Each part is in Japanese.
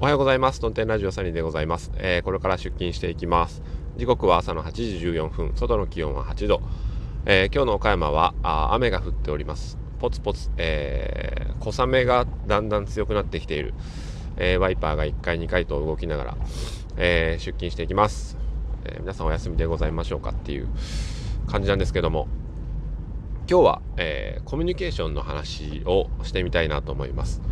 おはようございます。トンテンラジオサニーでございます、えー、これから出勤していきます。時刻は朝の8時14分、外の気温は8度。えー、今日の岡山はあ雨が降っております。ポツポツ、えー、小雨がだんだん強くなってきている。えワイパーが1回2回と動きながら、え出勤していきます、え皆さんお休みでございましょうかっていう感じなんですけども、今日は、えコミュニケーションの話をしてみたいなと思います。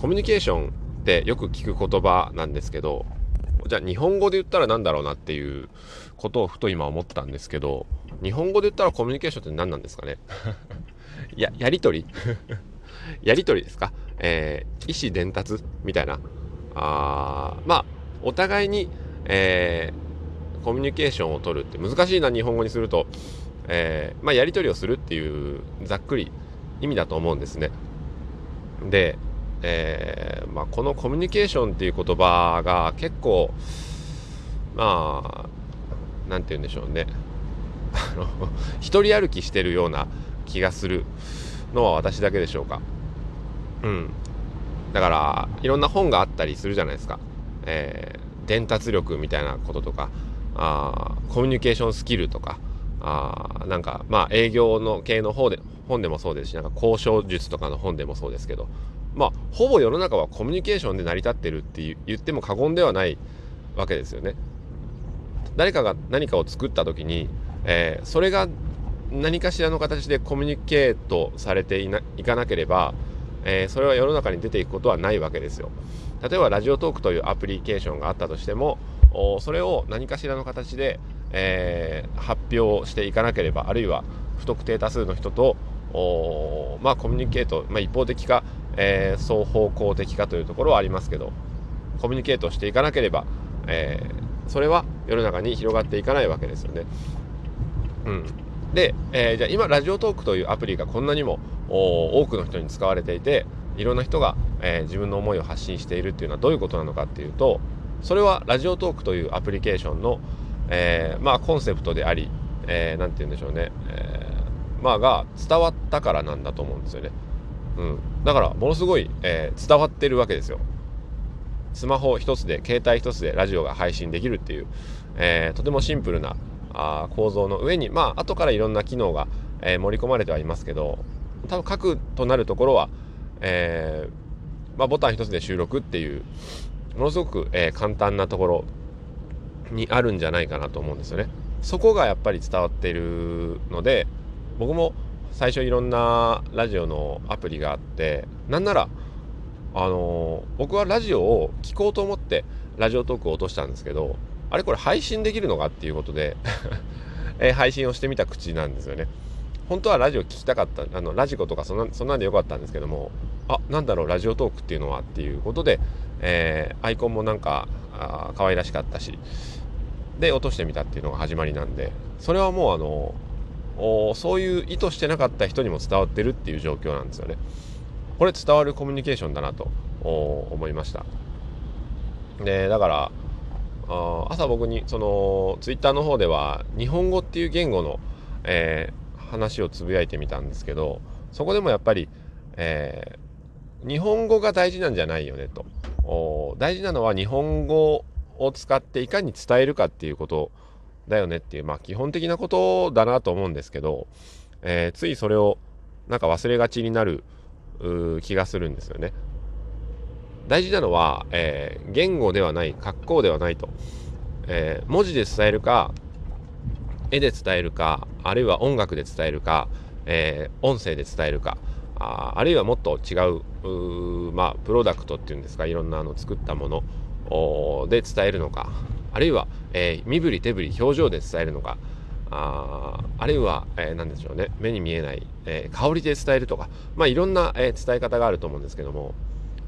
コミュニケーションってよく聞く言葉なんですけどじゃあ日本語で言ったら何だろうなっていうことをふと今思ってたんですけど日本語で言ったらコミュニケーションって何なんですかね？ややり取り？やり取 りですか、えー、意思伝達みたいな？あまあお互いに、えー、コミュニケーションを取るって難しいな日本語にすると、えー、まあ、やり取りをするっていうざっくり意味だと思うんですね。でえー、まあ、このコミュニケーションっていう言葉が結構まあ何て言うんでしょうね。あの一人歩きしてるような気がするのは私だけでしょうか。うん。だからいろんな本があったりするじゃないですか、えー、伝達力みたいなこととかあコミュニケーションスキルとかあなんかまあ営業の系の方で本でもそうですしなんか交渉術とかの本でもそうですけどまあほぼ世の中はコミュニケーションで成り立ってるって言っても過言ではないわけですよね。誰かが何かを作った時に、えー、それが何かしらの形でコミュニケートされていないかなければ、えー、それは世の中に出ていくことはないわけですよ。例えばラジオトークというアプリケーションがあったとしてもそれを何かしらの形で、えー、発表していかなければあるいは不特定多数の人とまあコミュニケート、まあ、一方的かえー、双方向的かというところはありますけどコミュニケートしていかなければ、えー、それは世の中に広がっていかないわけですよね。うん、で、えー、じゃあ今ラジオトークというアプリがこんなにも多くの人に使われていていろんな人が、えー、自分の思いを発信しているっていうのはどういうことなのかっていうとそれはラジオトークというアプリケーションの、えー、まあコンセプトであり何、えー、て言うんでしょうね、えー、まあが伝わったからなんだと思うんですよね。うん、だからものすごい、えー、伝わってるわけですよスマホ一つで携帯一つでラジオが配信できるっていう、えー、とてもシンプルなあ構造の上にまあ後からいろんな機能が、えー、盛り込まれてはいますけど多分核となるところは、えーまあ、ボタン一つで収録っていうものすごく、えー、簡単なところにあるんじゃないかなと思うんですよね。そこがやっぱり伝わっているので僕も最初いろんなラジオのアプリがあってなんならあの、僕はラジオを聴こうと思ってラジオトークを落としたんですけどあれこれ配信できるのかっていうことで え、配信をしてみた口なんですよね。本当はラジオ聞きたかったあのラジコとかそんなそんなんでよかったんですけどもあなんだろうラジオトークっていうのはっていうことで、えー、アイコンもなんかあ可愛らしかったしで落としてみたっていうのが始まりなんでそれはもうあのそういう意図してなかった人にも伝わってるっていう状況なんですよね。これ伝わるコミュニケーションだなと思いました。でだからあ朝僕にそのツイッターの方では日本語っていう言語の、えー、話をつぶやいてみたんですけどそこでもやっぱり、えー、日本語が大事なんじゃないよねと大事なのは日本語を使っていかに伝えるかっていうことだよねっていう、まあ基本的なことだなと思うんですけど、えー、ついそれをなんか忘れがちになる気がするんですよね。大事なのは、えー、言語ではない、格好ではないと。えー、文字で伝えるか、絵で伝えるか、あるいは音楽で伝えるか、えー、音声で伝えるか、ああるいはもっと違うまあ、プロダクトっていうんですか、いろんなあの作ったもので伝えるのか、あるいは、えー、身振り手振り表情で伝えるのか。ああるいは、えー、何でしょうね。目に見えない、えー、香りで伝えるとか、まあ、いろんな、えー、伝え方があると思うんですけども。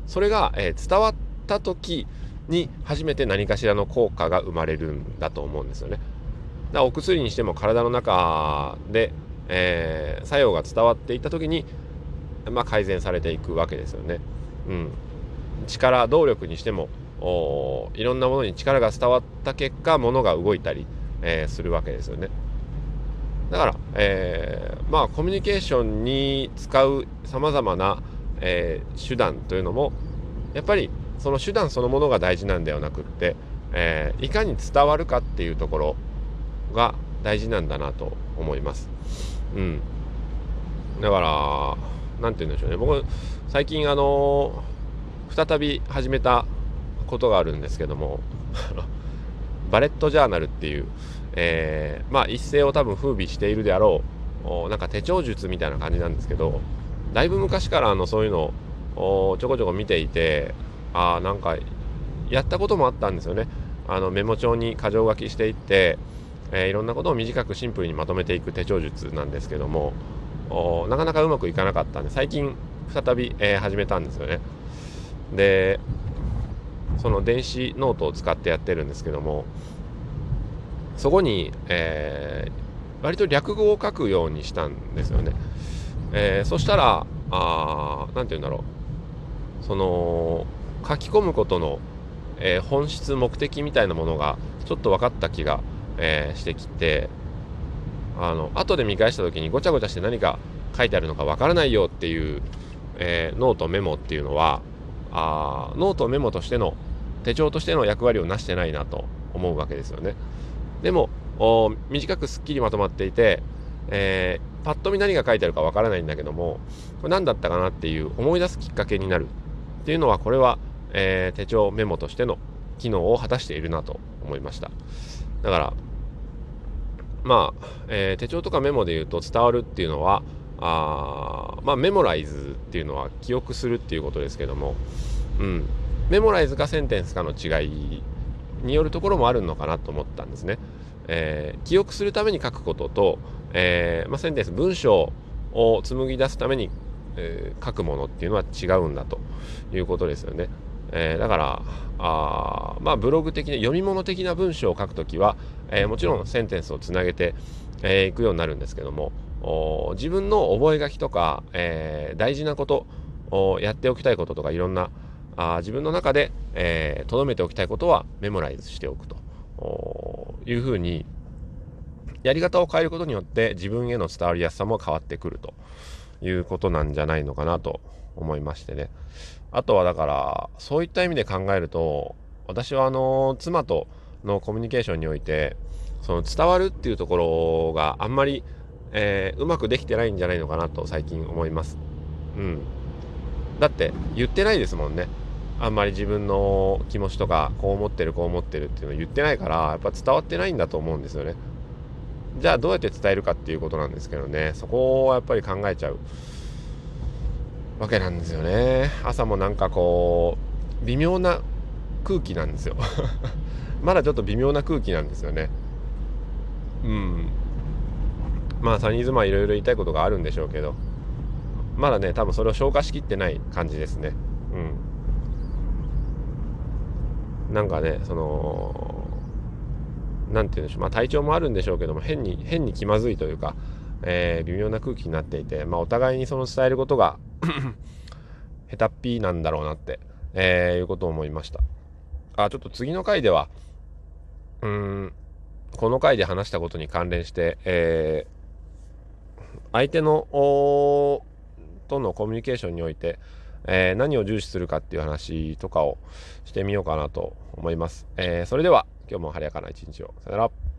それが、えー、伝わった時に初めて何かしらの効果が生まれるんだと思うんですよね。だからお薬にしても体の中で、えー、作用が伝わっていった時に、まあ、改善されていくわけですよね。うん、力動力にしてもいろんなものに力が伝わった結果物が動いたり、えー、するわけですよね。だから、えー、まあコミュニケーションに使うさまざまな、えー、手段というのもやっぱりその手段そのものが大事なんではなくって、えー、いかに伝わるかっていうところが大事なんだなと思います。うん。だから、何て言うんでしょうね。僕、最近あの、再び始めたことがあるんですけども、バレットジャーナルっていう、えー、まあ一世を多分風靡しているであろう、なんか手帳術みたいな感じなんですけど、だいぶ昔からあのそういうのをちょこちょこ見ていて、ああ、なんかやったこともあったんですよね。あのメモ帳に箇条書きしていって、えー、いろんなことを短くシンプルにまとめていく手帳術なんですけどもなかなかうまくいかなかったんで最近再び、えー、始めたんですよねでその電子ノートを使ってやってるんですけどもそこに、えー、割と略語を書くようにしたんですよね、えー、そしたら何て言うんだろう。その書き込むことの、えー、本質目的みたいなものがちょっと分かった気がえー、してきてあの後で見返した時にごちゃごちゃして何か書いてあるのかわからないよっていう、えー、ノートメモっていうのはあノートメモとしての手帳としての役割を成してないなと思うわけですよね。でも短くすっきりまとまっていて、えー、パッと見何が書いてあるかわからないんだけどもこれ何だったかなっていう思い出すきっかけになるっていうのはこれは、えー、手帳メモとしての機能を果たしているなと思いました。だから、まあ、えー、手帳とかメモで言うと伝わるっていうのは、あまあ、メモライズっていうのは記憶するっていうことですけども、うん、メモライズかセンテンスかの違いによるところもあるのかなと思ったんですね。えー、記憶するために書くことと、えー、まあ、センテンス文章を紡ぎ出すために、えー、書くものっていうのは違うんだということですよね。え、だからあまあブログ的な読み物的な文章を書くときは、え、もちろんセンテンスをつなげてい、えー、くようになるんですけども自分の覚書とか、えー、大事なことやっておきたいこととかいろんなあ自分の中で留、えー、めておきたいことはメモライズしておくというふうにやり方を変えることによって自分への伝わりやすさも変わってくるということなんじゃないのかなと思いましてね。あとはだから、そういった意味で考えると、私はあの、妻とのコミュニケーションにおいて、その伝わるっていうところがあんまり、えー、うまくできてないんじゃないのかなと最近思います。うん。だって言ってないですもんね。あんまり自分の気持ちとか、こう思ってる、こう思ってるっていうの言ってないから、やっぱ伝わってないんだと思うんですよね。じゃあどうやって伝えるかっていうことなんですけどね、そこをやっぱり考えちゃう。わけなんですよね朝もなんかこう微妙な空気なんですよ まだちょっと微妙な空気なんですよねうんまあサニーズマンいろいろ言いたいことがあるんでしょうけどまだね多分それを消化しきってない感じですね。うん。なんかねその何て言うんでしょう。まあ体調もあるんでしょうけども変に変に気まずいというかえー、微妙な空気になっていて、まあ、お互いにその伝えることが 下手っぴなんだろうなって、えー、いうことを思いました。あ、ちょっと次の回では、うーん、この回で話したことに関連して、えー、相手のとのコミュニケーションにおいて、えー、何を重視するかっていう話とかをしてみようかなと思います。えー、それでは今日も晴れやかな一日を。さよなら。